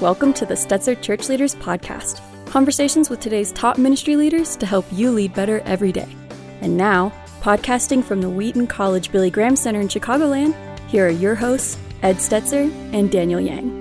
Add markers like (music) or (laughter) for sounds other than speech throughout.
Welcome to the Stetzer Church Leaders Podcast. Conversations with today's top ministry leaders to help you lead better every day. And now, podcasting from the Wheaton College Billy Graham Center in Chicagoland, here are your hosts, Ed Stetzer and Daniel Yang.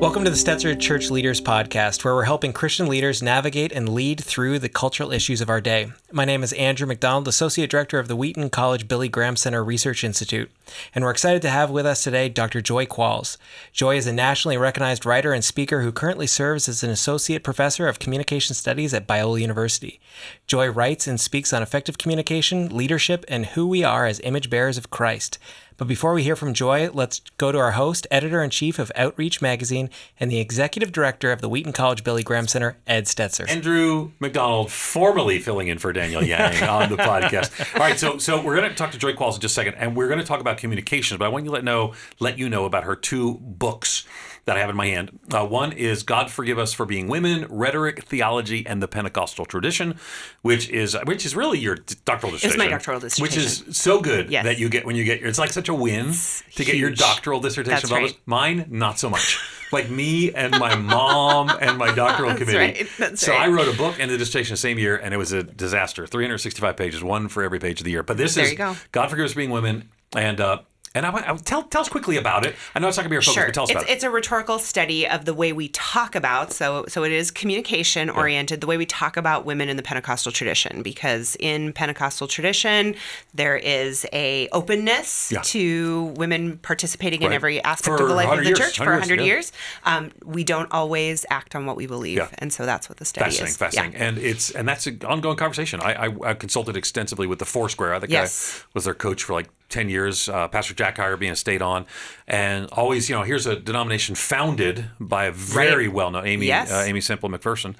Welcome to the Stetzer Church Leaders Podcast, where we're helping Christian leaders navigate and lead through the cultural issues of our day. My name is Andrew McDonald, Associate Director of the Wheaton College Billy Graham Center Research Institute, and we're excited to have with us today Dr. Joy Qualls. Joy is a nationally recognized writer and speaker who currently serves as an Associate Professor of Communication Studies at Biola University. Joy writes and speaks on effective communication, leadership, and who we are as image bearers of Christ. But before we hear from Joy, let's go to our host, editor in chief of Outreach Magazine, and the executive director of the Wheaton College Billy Graham Center, Ed Stetzer. Andrew McDonald, formally filling in for Daniel (laughs) Yang on the podcast. All right, so so we're going to talk to Joy Qualls in just a second, and we're going to talk about communications. But I want you to let know let you know about her two books that I have in my hand. Uh, one is God Forgive Us for Being Women: Rhetoric, Theology, and the Pentecostal Tradition, which is which is really your doctoral dissertation. It's my doctoral dissertation, which is so good yes. that you get when you get your. It's like such a win it's to huge. get your doctoral dissertation. That's right. Mine, not so much. like me and my mom and my doctoral That's committee. right. That's so right. I wrote a book and the dissertation the same year, and it was a disaster. 365 pages, one for every page of the year. But this There is. God Forgive Us Being Women, and uh, and I, I tell tell us quickly about it. I know it's not gonna be our focus, Sure. but tell us It's, about it. it's a rhetorical study of the way we talk about, so so it is communication oriented, the way we talk about women in the Pentecostal tradition. Because in Pentecostal tradition, there is a openness Yeah. to women participating in every aspect For of the life of the years, church for 100 100 years, years. Um, we don't always act on what we believe, Yeah. and so that's what the study Fascinating, is. fascinating, Yeah. and it's and that's an ongoing conversation. I, I, I consulted extensively with the Foursquare. I think Yes. I was their coach for like ten years. Uh, Pastor Jack Hayford being a state on, and always, you know, here's a denomination founded by a very Right. well known Aimee Yes. uh, Aimee Semple McPherson,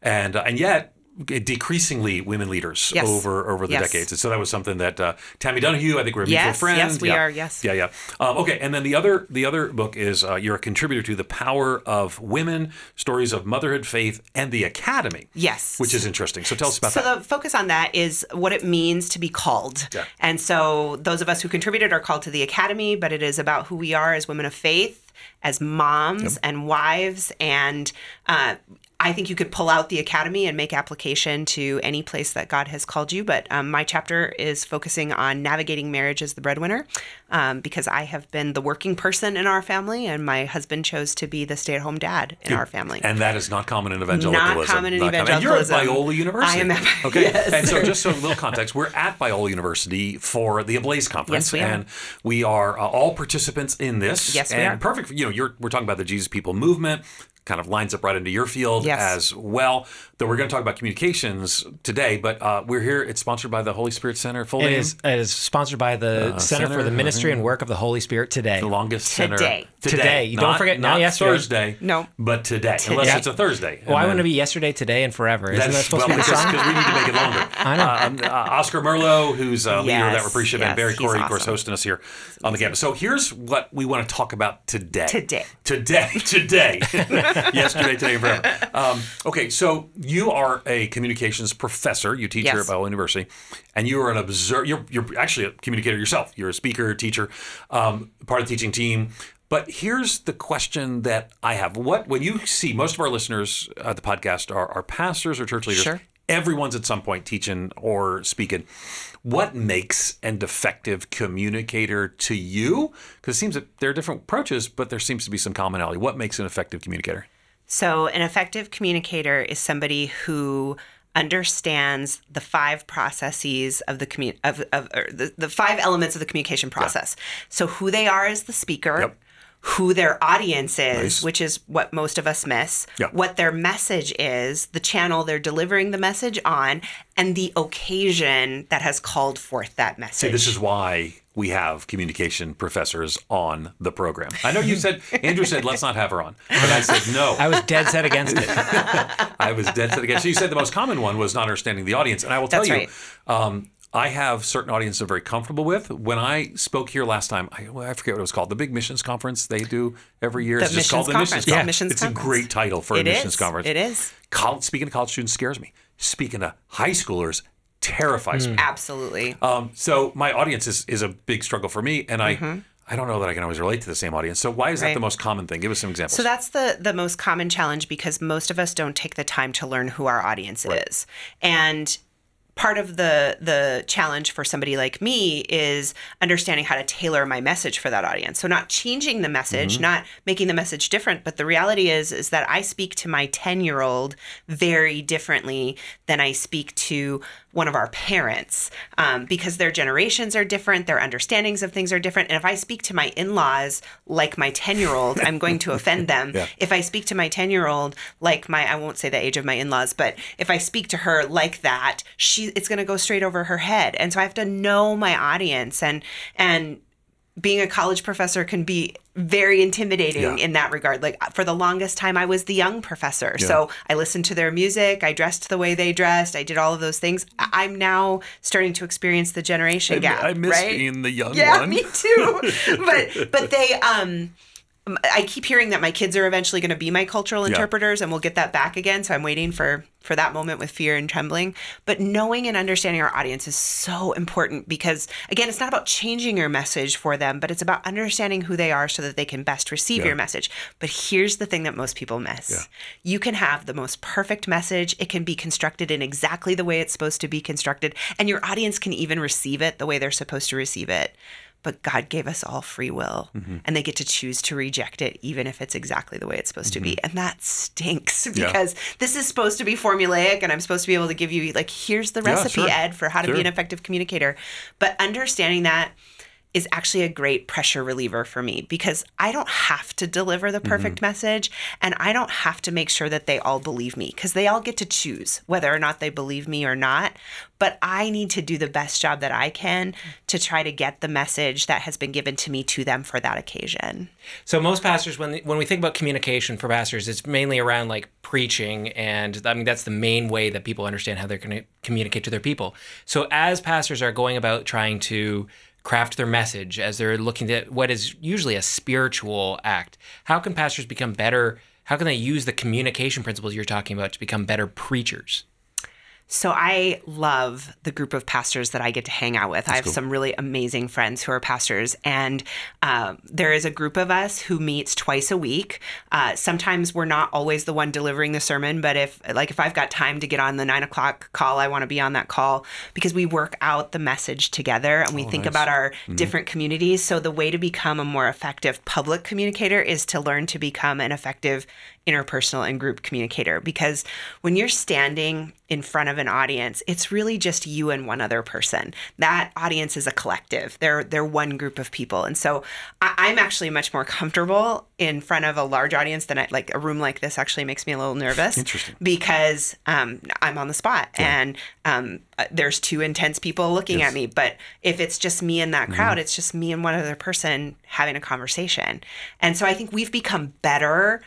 and uh, and yet decreasingly women leaders Yes. over over the Yes. decades. And so that was something that uh, Tammy Dunahoo, I think we're mutual Yes, friend. yes, we yeah. are, yes. Yeah, yeah. Um, okay, and then the other the other book is uh, you're a contributor to the Power of Women: Stories of Motherhood, Faith, and the Academy. Yes. which is interesting. So tell us about so that. So the focus on that is what it means to be called. Yeah. And so those of us who contributed are called to the academy, but it is about who we are as women of faith, as moms and wives, and uh, I think you could pull out the academy and make application to any place that God has called you. But um, my chapter is focusing on navigating marriage as the breadwinner um, because I have been the working person in our family, and my husband chose to be the stay-at-home dad in our family. and that is not common in evangelicalism. Not common in And evangelicalism. you're at Biola University. I am at- (laughs) okay. yes. And so, just so a little context, we're at Biola University for the Ablaze conference, Yes, we are. and we are uh, all participants in this. Yes, we and are. perfect. You know, you're we're talking about the Jesus People movement. Kind of lines up right into your field Yes. as well. Though we're going to talk about communications today, but uh, we're here. It's sponsored by the Holy Spirit Center. Full It name? is, it is sponsored by the Center, Center, for the Ministry and Work of the Holy Spirit today. the longest center Today. Today. You don't forget- not not yesterday. Thursday. No. but today, unless Yeah. it's a Thursday. Well, I And want to be yesterday, today, and forever. Isn't that That's supposed well, to be the because we need to make it longer. (laughs) I know. Um, uh, Oscar Merlo, who's uh, leader of that Yes, we're and Barry he's Corey, of course, hosting us here on the campus. So here's what we want to talk about today. Today. Today. (laughs) Today. (laughs) (laughs) Yesterday, today, and forever. (laughs) Um, okay, so you are a communications professor. You teach here at Biola University, and you are an observer. You're, you're actually a communicator yourself. You're a speaker, teacher, um, part of the teaching team. But here's the question that I have: What when you see most of our listeners at the podcast are, are pastors or church leaders? Sure. Everyone's at some point teaching or speaking. What makes an effective communicator to you? Because it seems that there are different approaches, but there seems to be some commonality. What makes an effective communicator? So, an effective communicator is somebody who understands the five processes of the commu- of, of or the, the five elements of the communication process. So, who they are as the speaker, Yep. Who their audience is, Nice. which is what most of us miss, Yeah. what their message is, the channel they're delivering the message on, and the occasion that has called forth that message. See, this is why we have communication professors on the program. I know you said Andrew said let's not have her on, but I said no. I was dead set against it. (laughs) I was dead set against. So you said the most common one was not understanding the audience, and I will tell That's you, right. um, I have certain audiences I'm very comfortable with. When I spoke here last time, I, well, I forget what it was called, the big missions conference they do every year. The it's just called the missions conference. Yeah. Missions it's conference. a great title for It a missions is. conference. It is. Col- speaking to college students scares me. Speaking to high schoolers terrifies me. Absolutely. Um, so my audience is, is a big struggle for me, and I Mm-hmm. I don't know that I can always relate to the same audience. So why is that the most common thing? Give us some examples. So that's the the most common challenge because most of us don't take the time to learn who our audience is. And part of the the challenge for somebody like me is understanding how to tailor my message for that audience. So not changing the message, Mm-hmm. not making the message different, but the reality is is that I speak to my 10-year-old very differently than I speak to one of our parents um, because their generations are different, their understandings of things are different. And if I speak to my in laws like my 10 year old, I'm going to offend them. (laughs) Yeah. If I speak to my 10 year old like my, I won't say the age of my in laws, but if I speak to her like that, she, it's going to go straight over her head. And so I have to know my audience and, and, being a college professor can be very intimidating Yeah. in that regard. Like for the longest time, I was the young professor. So I listened to their music, I dressed the way they dressed, I did all of those things. I- I'm now starting to experience the generation gap. I miss right? being the young yeah, one. me too. (laughs) but but they um I keep hearing that my kids are eventually going to be my cultural interpreters and we'll get that back again. So I'm waiting for for that moment with fear and trembling. But knowing and understanding our audience is so important because again, it's not about changing your message for them, but it's about understanding who they are so that they can best receive your message. But here's the thing that most people miss. You can have the most perfect message. It can be constructed in exactly the way it's supposed to be constructed, and your audience can even receive it the way they're supposed to receive it but God gave us all free will mm-hmm. and they get to choose to reject it even if it's exactly the way it's supposed to be. Mm-hmm. And that stinks (laughs) because this is supposed to be formulaic and I'm supposed to be able to give you like here's the Yeah, recipe sure. Ed for how to Sure. be an effective communicator. But understanding that is actually a great pressure reliever for me because I don't have to deliver the mm-hmm. perfect message and I don't have to make sure that they all believe me because they all get to choose whether or not they believe me or not. But I need to do the best job that I can to try to get the message that has been given to me to them for that occasion. So most pastors, when when we think about communication for pastors, it's mainly around like preaching, and I mean that's the main way that people understand how they're going to communicate to their people. So as pastors are going about trying to craft their message, as they're looking at what is usually a spiritual act, how can pastors become better? How can they use the communication principles you're talking about to become better preachers? So I love the group of pastors that I get to hang out with. I have some really amazing friends who are pastors, and um, there is a group of us who meets twice a week. Uh, sometimes we're not always the one delivering the sermon, but if like if I've got time to get on the nine o'clock call, I want to be on that call because we work out the message together and we think about our different communities. So the way to become a more effective public communicator is to learn to become an effective interpersonal and group communicator because when you're standing in front of an audience it's really just you and one other person. That audience is a collective. They're they're one group of people. And so I, i'm actually much more comfortable in front of a large audience than I, like a room like this actually makes me a little nervous Interesting. because um, i'm on the spot and um, uh, there's two intense people looking at me. But if it's just me and that crowd it's just me and one other person having a conversation. And so i think we've become better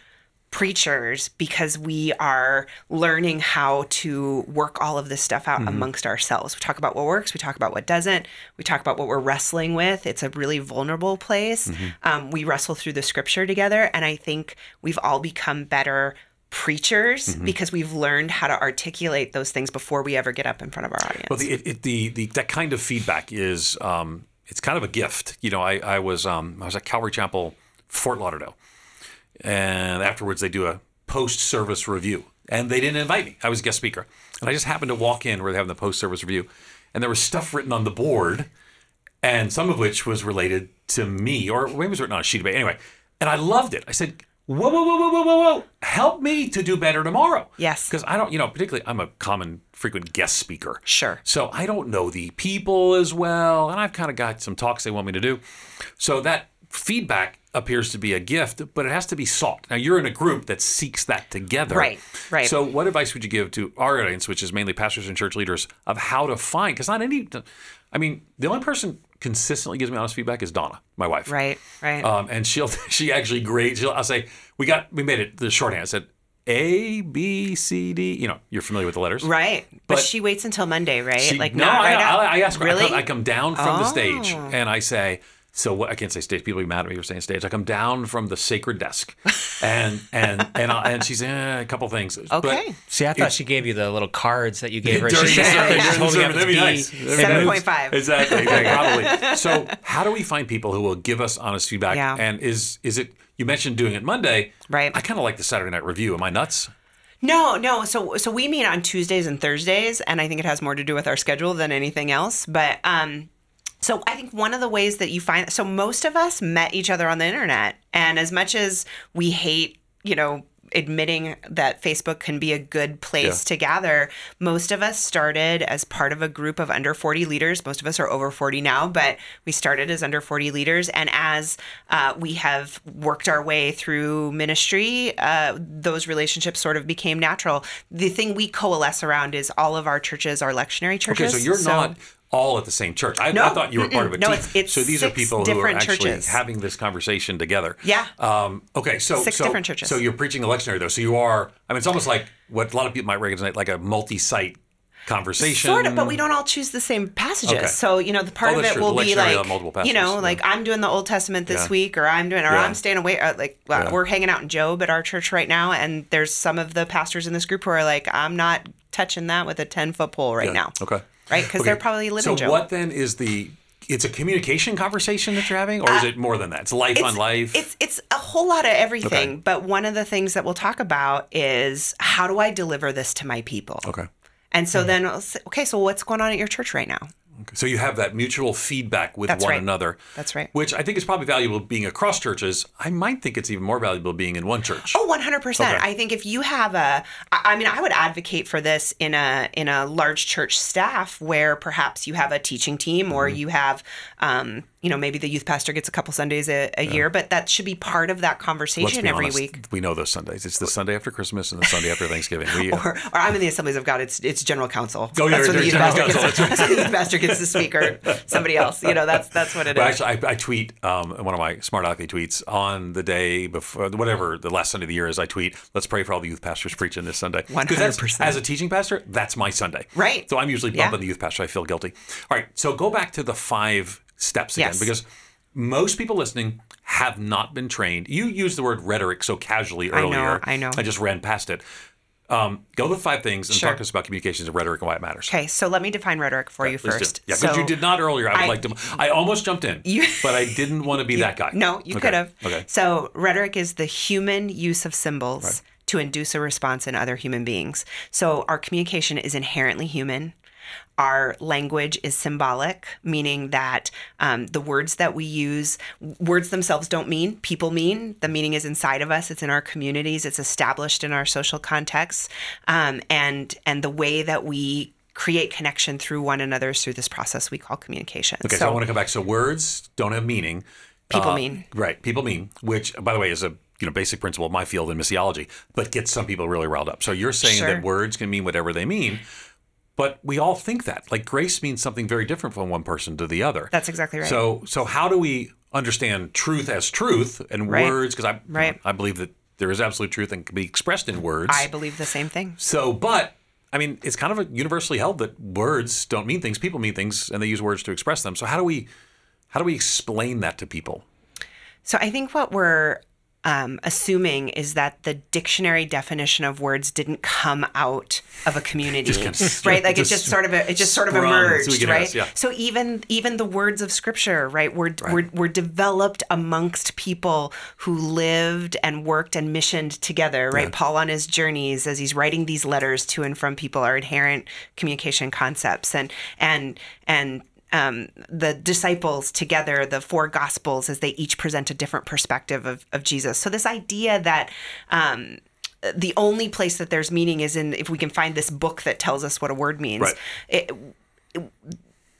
preachers because we are learning how to work all of this stuff out amongst ourselves. We talk about what works, we talk about what doesn't, we talk about what we're wrestling with. It's a really vulnerable place. Um, we wrestle through the scripture together, and I think we've all become better preachers because we've learned how to articulate those things before we ever get up in front of our audience. Well, the, it, it, the the that kind of feedback is um, it's kind of a gift. You know, I, I was um, I was at Calvary Chapel, Fort Lauderdale, and afterwards they do a post service review, and they didn't invite me. I was a guest speaker, and I just happened to walk in where they're having the post service review, and there was stuff written on the board, and some of which was related to me, or maybe it was written on a sheet of paper. Anyway, and I loved it. I said. Whoa, whoa, whoa, whoa, whoa, whoa, whoa. Help me to do better tomorrow. Yes. Because I don't, you know, particularly I'm a common, frequent guest speaker. Sure. So I don't know the people as well, and I've kind of got some talks they want me to do. So that feedback appears to be a gift, but it has to be sought. Now you're in a group that seeks that together. Right, right. So what advice would you give to our audience, which is mainly pastors and church leaders, of how to find? Because not any, I mean, the only person consistently gives me honest feedback is Donna, my wife. right, right. Um, and she'll (laughs) she actually grades. She'll, I'll say we got we made it the shorthand. I said A B C D. You know, you're familiar with the letters, right. But, but- she waits until Monday, right? She- like no, I, right I, I ask her. I Really? come, I come down from the stage Oh. and I say, So what I can't say stage. People be mad at me for saying stage. I come down from the sacred desk, and and and I, and she's eh, a couple things. But Okay. See, I thought she gave you the little cards that you gave her. During She's the just sermon, there just during the holding up sermon, be B. nice. Maybe Seven moves. point five. Exactly. exactly, (laughs) probably. So, how do we find people who will give us honest feedback? Yeah. And is is it? You mentioned doing it Monday. Right. I kind of like the Saturday night review. Am I nuts? No, no. So so we meet on Tuesdays and Thursdays, and I think it has more to do with our schedule than anything else. But um, so I think one of the ways that you find so most of us met each other on the internet, and as much as we hate, you know. Admitting that Facebook can be a good place Yeah. to gather. Most of us started as part of a group of under 40 leaders. Most of us are over 40 now, but we started as under 40 leaders. And as uh, we have worked our way through ministry, uh, those relationships sort of became natural. The thing we coalesce around is all of our churches are lectionary churches. Okay, so you're not all at the same church. I, No, I thought you were part of a. No, team. it's- it's so these are people who are actually churches. having this conversation together. Yeah. Um, okay, so Six so, different churches. So you're preaching the lectionary though. So you are. I mean, it's almost like what a lot of people might recognize like a multi-site conversation. Sort of, but we don't all choose the same passages. Okay. So, you know, the part Oh, of it true. will be like, you know, yeah. like I'm doing the Old Testament this Yeah. week, or I'm doing, or Yeah. I'm staying away. Like well, we're hanging out in Job at our church right now, and there's some of the pastors in this group who are like, I'm not touching that with a 10 foot pole right Yeah, now. Okay. Right? Because Okay. they're probably living So Job. what then is the? It's a communication conversation that you're having, or is it more than that? It's life on life. Uh, It's it's a whole lot of everything. Okay. But one of the things that we'll talk about is how do I deliver this to my people? okay. And so then, I'll okay, so what's going on at your church right now? Okay. So you have that mutual feedback with That's one right. another. That's right. Which I think is probably valuable being across churches. I might think it's even more valuable being in one church. Oh, 100%. Okay. I think if you have a I mean I would advocate for this in a in a large church staff where perhaps you have a teaching team or Mm-hmm. you have um you know maybe the youth pastor gets a couple Sundays a, a year, but that should be part of that conversation every honest, week. We know those Sundays. It's the Sunday after Christmas and the Sunday after Thanksgiving. We, (laughs) Or, or I'm in the Assemblies of God. It's it's general council. Oh, yeah, that's when the youth pastor council, gets, when (laughs) the youth pastor gets to speak or somebody else. You know, that's that's what it is. Actually, I, I tweet um, one of my smart alecky tweets on the day before whatever the last Sunday of the year is. I tweet, "Let's pray for all the youth pastors preaching this Sunday." 100%. As a teaching pastor, that's my Sunday. Right. So I'm usually Yeah. bumping the youth pastor. I feel guilty. All right. So go back to the five steps again, Yes. because most people listening have not been trained. You used the word rhetoric so casually earlier. I know. I know. I just ran past it. Um, go to the five things and Sure. talk to us about communications and rhetoric and why it matters. Okay, so let me define rhetoric for you Please do. first. Yeah, because So- you did not earlier. I would I- like to. I almost jumped in, You- (laughs) but I didn't want to be (laughs) that guy. No, you Okay. could have. Okay. So, rhetoric is the human use of symbols to induce a response in other human beings. So, our communication is inherently human. Our language is symbolic, meaning that um, the words that we use, words themselves don't mean, people mean. The meaning is inside of us. It's in our communities. It's established in our social contexts, um, and and the way that we create connection through one another is through this process we call communication. Okay, so, I want to come back. So words don't have meaning. People Uh, mean. Right. People mean, which, by the way, is a you know basic principle of my field in missiology, but gets some people really riled up. So you're saying Sure. that words can mean whatever they mean, but we all think that. Like grace means something very different from one person to the other. That's exactly right. So so how do we understand truth as truth and Right. words? Because I Right. I believe that there is absolute truth and can be expressed in words. I believe the same thing. So, but I mean, it's kind of a universally held that words don't mean things. People mean things, and they use words to express them. So, how do we, how do we explain that to people? So I think what we're um, assuming is that the dictionary definition of words didn't come out of a community, of- right? (laughs) Like just it just sort of it just sort of emerged, sui right? yeah. So even even the words of scripture, right, were, were were developed amongst people who lived and worked and missioned together, right? Paul on his journeys as he's writing these letters to and from people are inherent communication concepts, and and and um, the disciples together, the four gospels, as they each present a different perspective of, of Jesus. So, this idea that um, the only place that there's meaning is in if we can find this book that tells us what a word means. Right. It, it-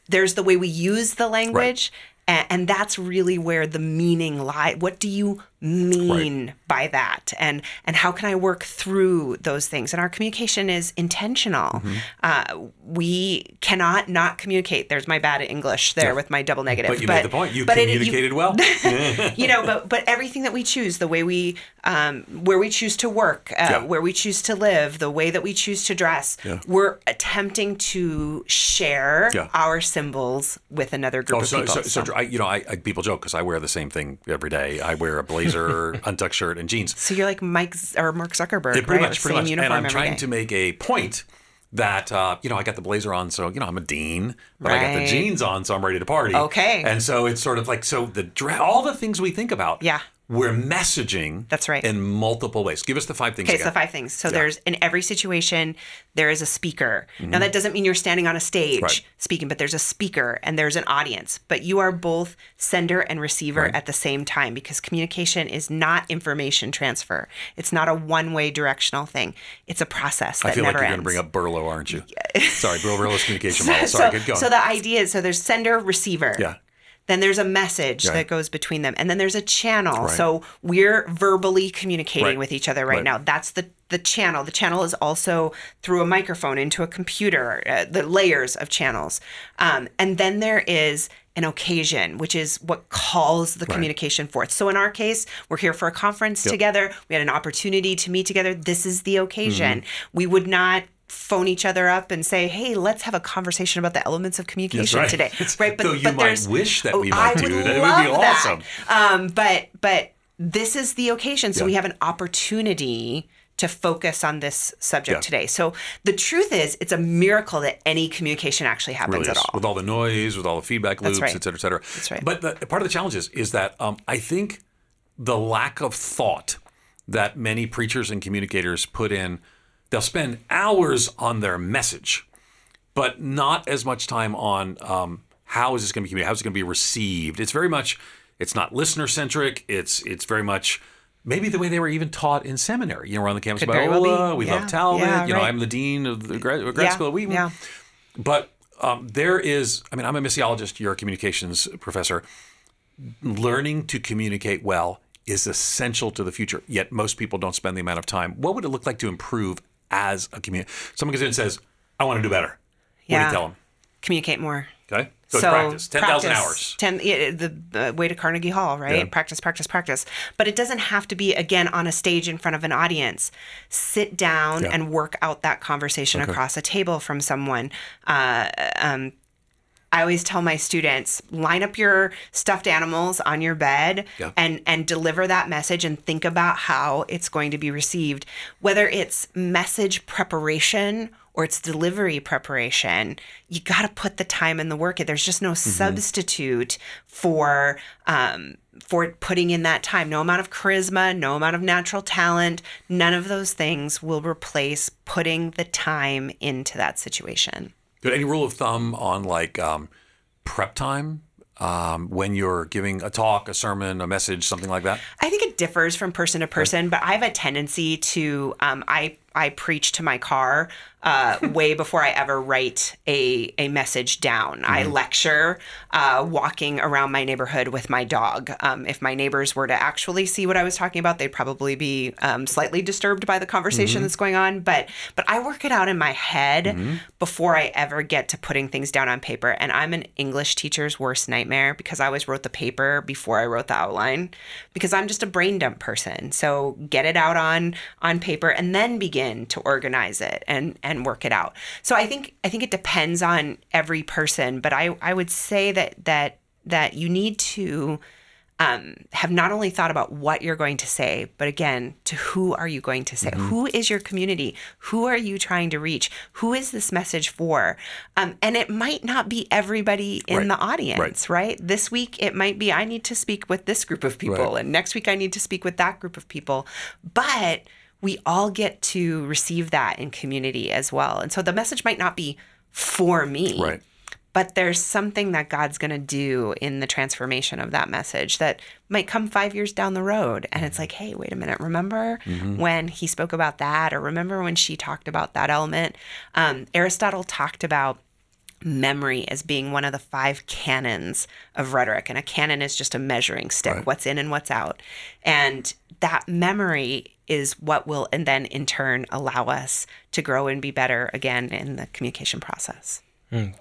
there's the way we use the language. a- And that's really where the meaning lies. What do you mean by that and and how can i work through those things and our communication is intentional Mm-hmm. uh, we cannot not communicate there's my bad english there Yeah. with my double negative But you made the point. You but it- communicated well. (laughs) you know but but everything that we choose the way we um, where we choose to work uh, Yeah. where we choose to live the way that we choose to dress Yeah. we're attempting to share our symbols with another group Oh, of so, people so, so, I, you know, I, I people joke because I wear the same thing every day. I wear a blazer, (laughs) untucked shirt, and jeans. So you're like Mike Z- or Mark Zuckerberg, Yeah, pretty right? much, pretty same much. uniform And I'm trying day. to make a point that uh, you know I got the blazer on, so you know I'm a dean, but I got the jeans on, so I'm ready to party. Okay. And so it's sort of like so the all the things we think about. Yeah. We're messaging. That's right. In multiple ways. Give us the five things. Okay, so five things. So there's in every situation there is a speaker. Now that doesn't mean you're standing on a stage Mm-hmm. Right. speaking, but there's a speaker and there's an audience. But you are both sender and receiver Right. at the same time because communication is not information transfer. It's not a one-way directional thing. It's a process that I feel like never you're going to bring up Berlo, aren't you? (laughs) Sorry, Berlo's communication model. Sorry, so, get going. so the idea is so there's sender receiver. Yeah. Then there's a message that goes between them, and then there's a channel. Right. So we're verbally communicating Right. with each other right, Right. now. That's the the channel. The channel is also through a microphone into a computer. Uh, the layers of channels, um, and then there is an occasion, which is what calls the communication forth. So in our case, we're here for a conference together. We had an opportunity to meet together. This is the occasion. Mm-hmm. We would not phone each other up and say, "Hey, let's have a conversation about the elements of communication right. today." Right? Though you might wish that Oh, we might I do would that. It would be that. awesome. Um, but but this is the occasion, so Yeah. we have an opportunity to focus on this subject Yeah. today. So the truth is, it's a miracle that any communication actually happens really at all. with all the noise, with all the feedback loops, right. et cetera, et cetera. That's right. But the, part of the challenge is, is that um, I think the lack of thought that many preachers and communicators put in, they'll spend hours on their message, but not as much time on um, how is this going to be communicated, how is it going to be received. It's very much, it's not listener centric. It's it's very much. Maybe the way they were even taught in seminary. You know, we're on the campus Could of very well be. Biola. We Yeah. love Talbot. Yeah, you know, right. I'm the dean of the grad, grad Yeah, school at Wheaton. yeah. But um, there is, I mean, I'm a missiologist, you're a communications professor. Learning to communicate well is essential to the future, yet most people don't spend the amount of time. What would it look like to improve as a community? Someone goes in and says, I want to do better. What do you tell them? Communicate more. Okay. So, it's practice. 10,000 hours. Ten, yeah, the uh, way to Carnegie Hall, right? Yeah. Practice, practice, practice. But it doesn't have to be again on a stage in front of an audience. Sit down Yeah. and work out that conversation across a table from someone. Uh, um, I always tell my students line up your stuffed animals on your bed Yeah. and and deliver that message and think about how it's going to be received. Whether it's message preparation or it's delivery preparation you got to put the time and the work in. There's just no substitute for um, for putting in that time. No amount of charisma no amount of natural talent none of those things will replace putting the time into that situation Good. Any rule of thumb on like um, prep time um, when you're giving a talk, a sermon, a message, something like that? I think it differs from person to person, but I have a tendency to um, I I preach to my car uh, (laughs) way before I ever write a a message down. I lecture uh, walking around my neighborhood with my dog. Um, if my neighbors were to actually see what I was talking about, they'd probably be um, slightly disturbed by the conversation that's going on. But but I work it out in my head before I ever get to putting things down on paper. And I'm an English teacher's worst nightmare because I always wrote the paper before I wrote the outline because I'm just a brain dump person. So get it out on on paper and then begin to organize it and and work it out. So I think I think it depends on every person, but I I would say that that that you need to um, have not only thought about what you're going to say, but again, to who are you going to say? Who is your community? Who are you trying to reach? Who is this message for? Um, and it might not be everybody in Right. the audience, right. This week, it might be I need to speak with this group of people, Right. and next week, I need to speak with that group of people. But we all get to receive that in community as well. And so the message might not be for me Right. but there's something that God's going to do in the transformation of that message that might come five years down the road. And it's like, hey, wait a minute. Remember when he spoke about that? Or remember when she talked about that element? Um, Aristotle talked about memory as being one of the five canons of rhetoric. And a canon is just a measuring stick, Right. what's in and what's out. And that memory is what will, and then in turn, allow us to grow and be better again in the communication process.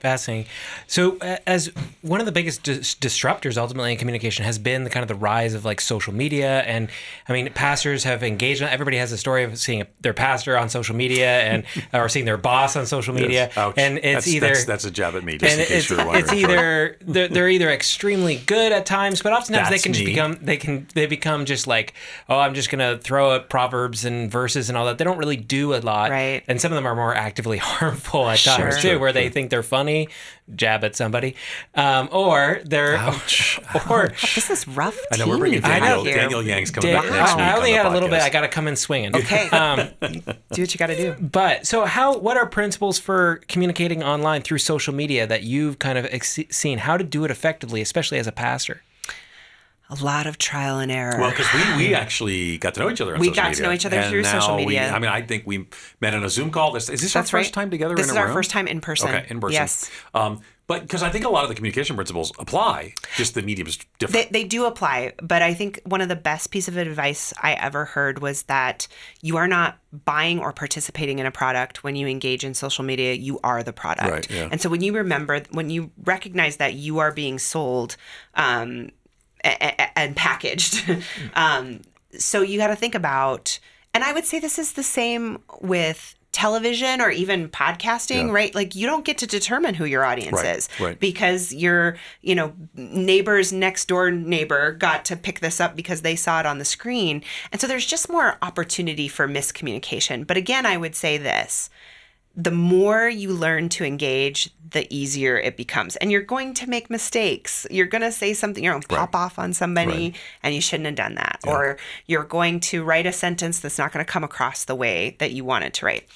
Fascinating. So, uh, as one of the biggest dis- disruptors ultimately in communication has been the kind of the rise of like social media, and I mean, pastors have engaged. Everybody has a story of seeing their pastor on social media and (laughs) or seeing their boss on social media, Ouch. and it's that's, either that's, that's a jab at me, just in case it's, you were wondering. it's either they're, they're either extremely good at times, but oftentimes they That's can just become they can they become just like oh I'm just gonna throw out proverbs and verses and all that. They don't really do a lot, Right. And some of them are more actively (laughs) harmful at Sure. times too, Sure, where they think they're funny, jab at somebody, um, or they're Ouch. (laughs) or. This is rough. I know we're bringing team Daniel. Daniel Yang's coming Dan- back next I, week. I only on had the a little bit. I got to come in swinging. Okay. (laughs) Um, do what you got to do. But so, how? What are principles for communicating online through social media that you've kind of ex- seen? How to do it effectively, especially as a pastor? A lot of trial and error. Well, because we, we actually got to know each other on We got to know each other And through social now we- media. I mean, I think we met on a Zoom call. This, is this That's our first right. time together This in is a our room? first time in person. Okay, in person. Yes. Um, but because I think a lot of the communication principles apply, just the medium is different. They, they do apply, but I think one of the best piece of advice I ever heard was that you are not buying or participating in a product when you engage in social media. You are the product, Right, yeah. and so when you remember, when you recognize that you are being sold um, and packaged, (laughs) um, so you got to think about. And I would say this is the same with television or even podcasting, Yeah. right? Like you don't get to determine who your audience Right, is right. because your you know neighbor's next door neighbor got to pick this up because they saw it on the screen and so there's just more opportunity for miscommunication but again i would say this the more you learn to engage the easier it becomes and you're going to make mistakes you're going to say something you're going to pop off on somebody Right. and you shouldn't have done that or you're going to write a sentence that's not going to come across the way that you wanted to write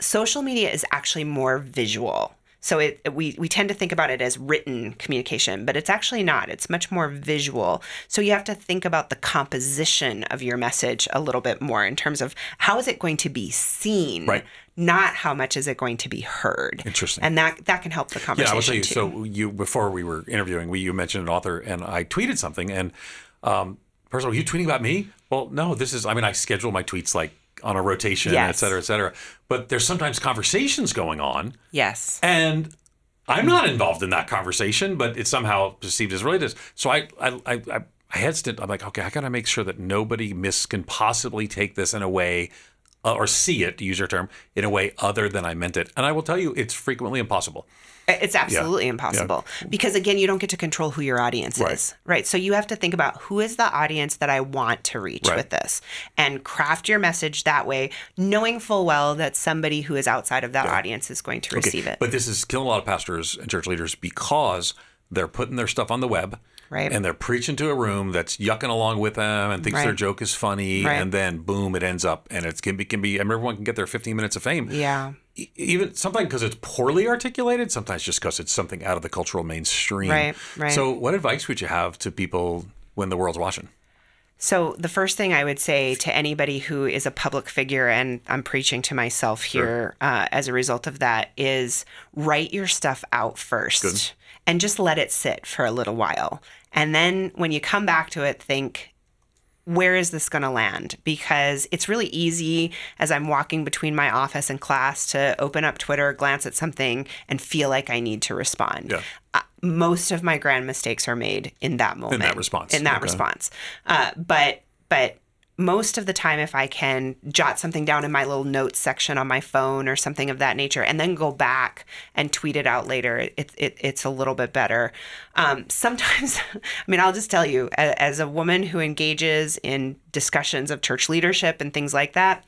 social media is actually more visual. So it we we tend to think about it as written communication, but it's actually not. It's much more visual. So you have to think about the composition of your message a little bit more in terms of how is it going to be seen, Right. Not how much is it going to be heard. Interesting. And that that can help the conversation. Yeah, I will tell you. too. So you before we were interviewing, we you mentioned an author, and I tweeted something, and um, first of all, you tweeting about me? Well, no. This is. I mean, I schedule my tweets like on a rotation, Yes. et cetera, et cetera. But there's sometimes conversations going on, yes. and I'm not involved in that conversation, but it's somehow perceived as related. So I, I, I, I, I hesitant. I'm like, okay, I got to make sure that nobody miss can possibly take this in a way, uh, or see it, to use your term, in a way other than I meant it. And I will tell you, it's frequently impossible. It's absolutely impossible because again, you don't get to control who your audience Right. is, right? So you have to think about who is the audience that I want to reach Right. with this, and craft your message that way, knowing full well that somebody who is outside of that audience is going to receive it. But this is killing a lot of pastors and church leaders because they're putting their stuff on the web. Right. And they're preaching to a room that's yucking along with them and thinks Right. their joke is funny. Right. And then boom, it ends up and it can be, can be, and everyone can get their 15 minutes of fame. yeah, Even sometimes because it's poorly articulated, sometimes just because it's something out of the cultural mainstream. Right, right. So, what advice would you have to people when the world's watching? So, the first thing I would say to anybody who is a public figure, and I'm preaching to myself here uh, as a result of that, is write your stuff out first and just let it sit for a little while. And then when you come back to it, think, where is this going to land? Because it's really easy as I'm walking between my office and class to open up Twitter, glance at something, and feel like I need to respond. Yeah. Uh, most of my grand mistakes are made in that moment. In that response. In that Okay. response. Uh, but but most of the time, if I can jot something down in my little notes section on my phone or something of that nature, and then go back and tweet it out later, it, it, it's a little bit better. Um, (laughs) sometimes, I mean, I'll just tell you, as a woman who engages in discussions of church leadership and things like that,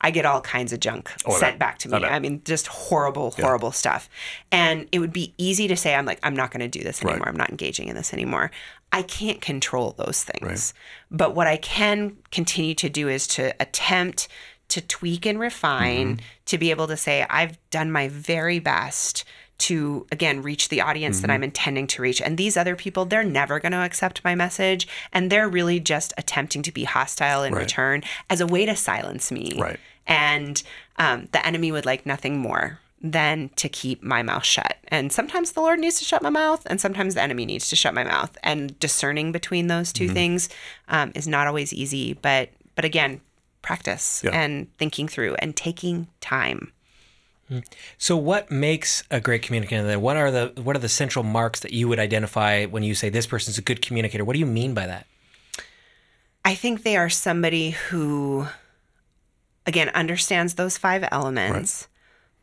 I get all kinds of junk Oh, sent back to me. I mean, just horrible, horrible stuff. And it would be easy to say, I'm like, I'm not going to do this anymore. Right. I'm not engaging in this anymore. I can't control those things. But what I can continue to do is to attempt to tweak and refine to be able to say, I've done my very best to again reach the audience that I'm intending to reach. And these other people, they're never going to accept my message. And they're really just attempting to be hostile in Right. return as a way to silence me. Right. And um, the enemy would like nothing more than to keep my mouth shut. And sometimes the Lord needs to shut my mouth, and sometimes the enemy needs to shut my mouth. And discerning between those 2 things um, is not always easy. But but again, practice Yeah. and thinking through and taking time. So, what makes a great communicator? Then, what are the what are the central marks that you would identify when you say this person's a good communicator? What do you mean by that? I think they are somebody who, again, understands those five elements,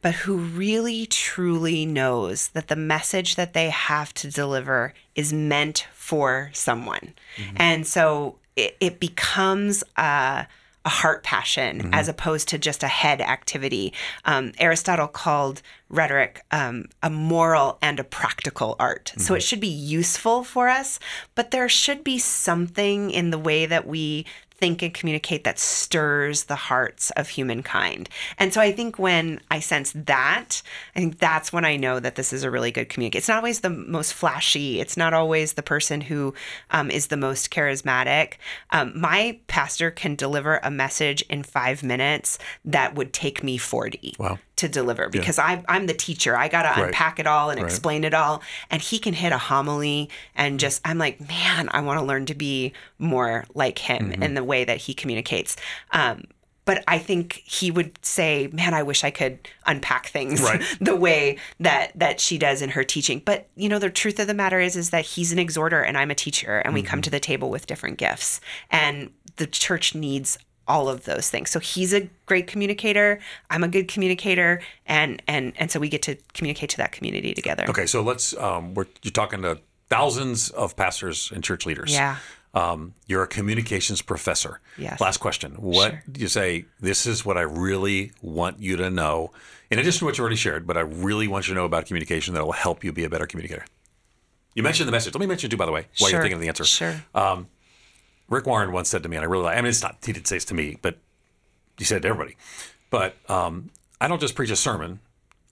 but who really truly knows that the message that they have to deliver is meant for someone. And so it, it becomes a, a heart passion as opposed to just a head activity. Um, Aristotle called rhetoric um, a moral and a practical art. So it should be useful for us, but there should be something in the way that we think and communicate that stirs the hearts of humankind. And so I think when I sense that, I think that's when I know that this is a really good communicator. It's not always the most flashy. It's not always the person who um, is the most charismatic. Um, my pastor can deliver a message in five minutes that would take me 40 Wow. To deliver because I, I'm the teacher. I got to Right. unpack it all and Right. explain it all. And he can hit a homily and just, I'm like, man, I want to learn to be more like him Mm-hmm. in the way that he communicates. Um, but I think he would say, "Man, I wish I could unpack things Right. (laughs) the way that that she does in her teaching." But you know, the truth of the matter is, is that he's an exhorter and I'm a teacher, and we come Mm-hmm. to the table with different gifts, and the church needs all of those things. So he's a great communicator. I'm a good communicator, and and and so we get to communicate to that community together. Okay, so let's. Um, we're you're talking to thousands of pastors and church leaders. Yeah. Um, you're a communications professor. Yes. Last question. What Sure. do you say? This is what I really want you to know. In addition to what you already shared, but I really want you to know about communication that will help you be a better communicator. You mentioned the message. Let me mention it too, by the way, while you're thinking of the answer. Sure. Rick Warren once said to me, and I really like. I mean, it's not. He didn't say this to me, but he said it to everybody. But um, I don't just preach a sermon.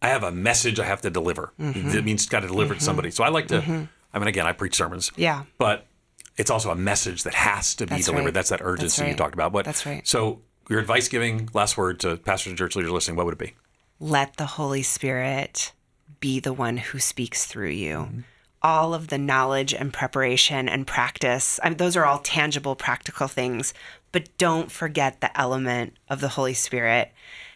I have a message I have to deliver. Mm-hmm. It means got to deliver it to somebody. So I like to. I mean, again, I preach sermons. Yeah. But it's also a message that has to be That's delivered. right. That's that urgency you right. talked about. But That's right. So your advice giving last word to pastors and church leaders listening, what would it be? let the Holy Spirit be the one who speaks through you. All of the knowledge and preparation and practice, I mean, those are all tangible, practical things, but don't forget the element of the Holy Spirit.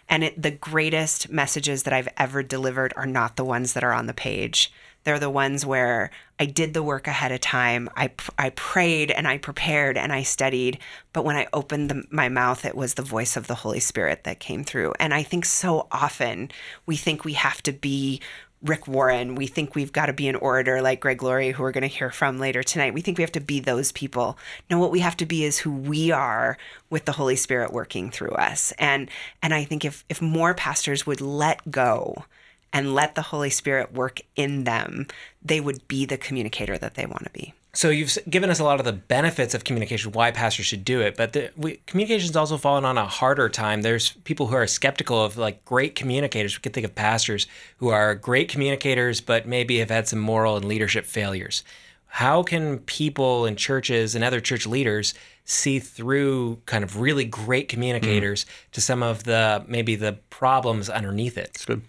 And it, the greatest messages that I've ever delivered are not the ones that are on the page. They're the ones where I did the work ahead of time. I, I prayed and I prepared and I studied. But when I opened the, my mouth, it was the voice of the Holy Spirit that came through. And I think so often we think we have to be Rick Warren. We think we've got to be an orator like Greg Laurie, who we're going to hear from later tonight. We think we have to be those people. No, what we have to be is who we are with the Holy Spirit working through us. And and I think if if more pastors would let go and let the Holy Spirit work in them, they would be the communicator that they want to be. So you've given us a lot of the benefits of communication, why pastors should do it, but the, we, communication's also fallen on a harder time. There's people who are skeptical of like great communicators. We can think of pastors who are great communicators, but maybe have had some moral and leadership failures. How can people in churches and other church leaders see through kind of really great mm. communicators to some of the maybe the problems underneath it? It's good.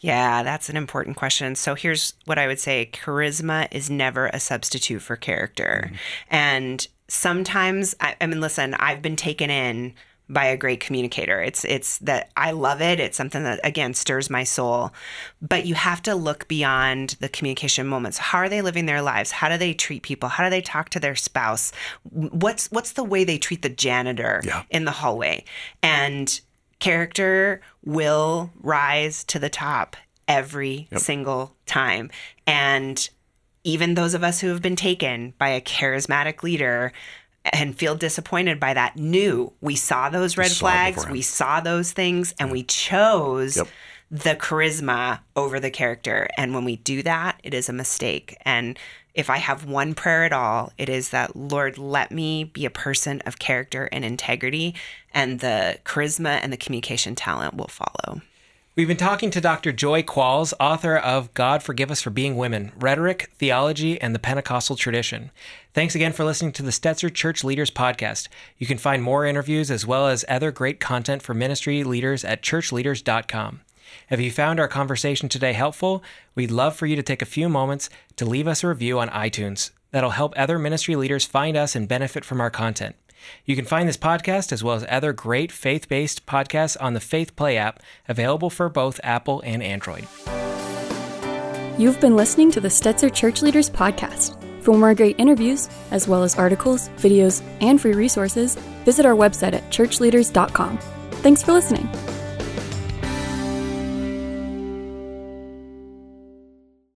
Yeah, that's an important question. So here's what I would say charisma is never a substitute for character. Mm-hmm. And sometimes, I, I mean, listen, I've been taken in by a great communicator. It's it's that I love it. It's something that again stirs my soul. But you have to look beyond the communication moments. How are they living their lives? How do they treat people? How do they talk to their spouse? What's what's the way they treat the janitor Yeah. in the hallway? And character will rise to the top every single time. And even those of us who have been taken by a charismatic leader and feel disappointed by that knew we saw those red flags, we saw those things, and we chose Yep. the charisma over the character. And when we do that, it is a mistake. And if I have one prayer at all, it is that, Lord, let me be a person of character and integrity, and the charisma and the communication talent will follow. We've been talking to Dr. Joy Qualls, author of God Forgive Us for Being Women Rhetoric, Theology, and the Pentecostal Tradition. Thanks again for listening to the Stetzer Church Leaders Podcast. You can find more interviews as well as other great content for ministry leaders at churchleaders.com. If you found our conversation today helpful, we'd love for you to take a few moments to leave us a review on iTunes. That'll help other ministry leaders find us and benefit from our content. You can find this podcast as well as other great faith based podcasts on the Faith Play app, available for both Apple and Android. You've been listening to the Stetzer Church Leaders Podcast. For more great interviews, as well as articles, videos, and free resources, visit our website at churchleaders.com. Thanks for listening.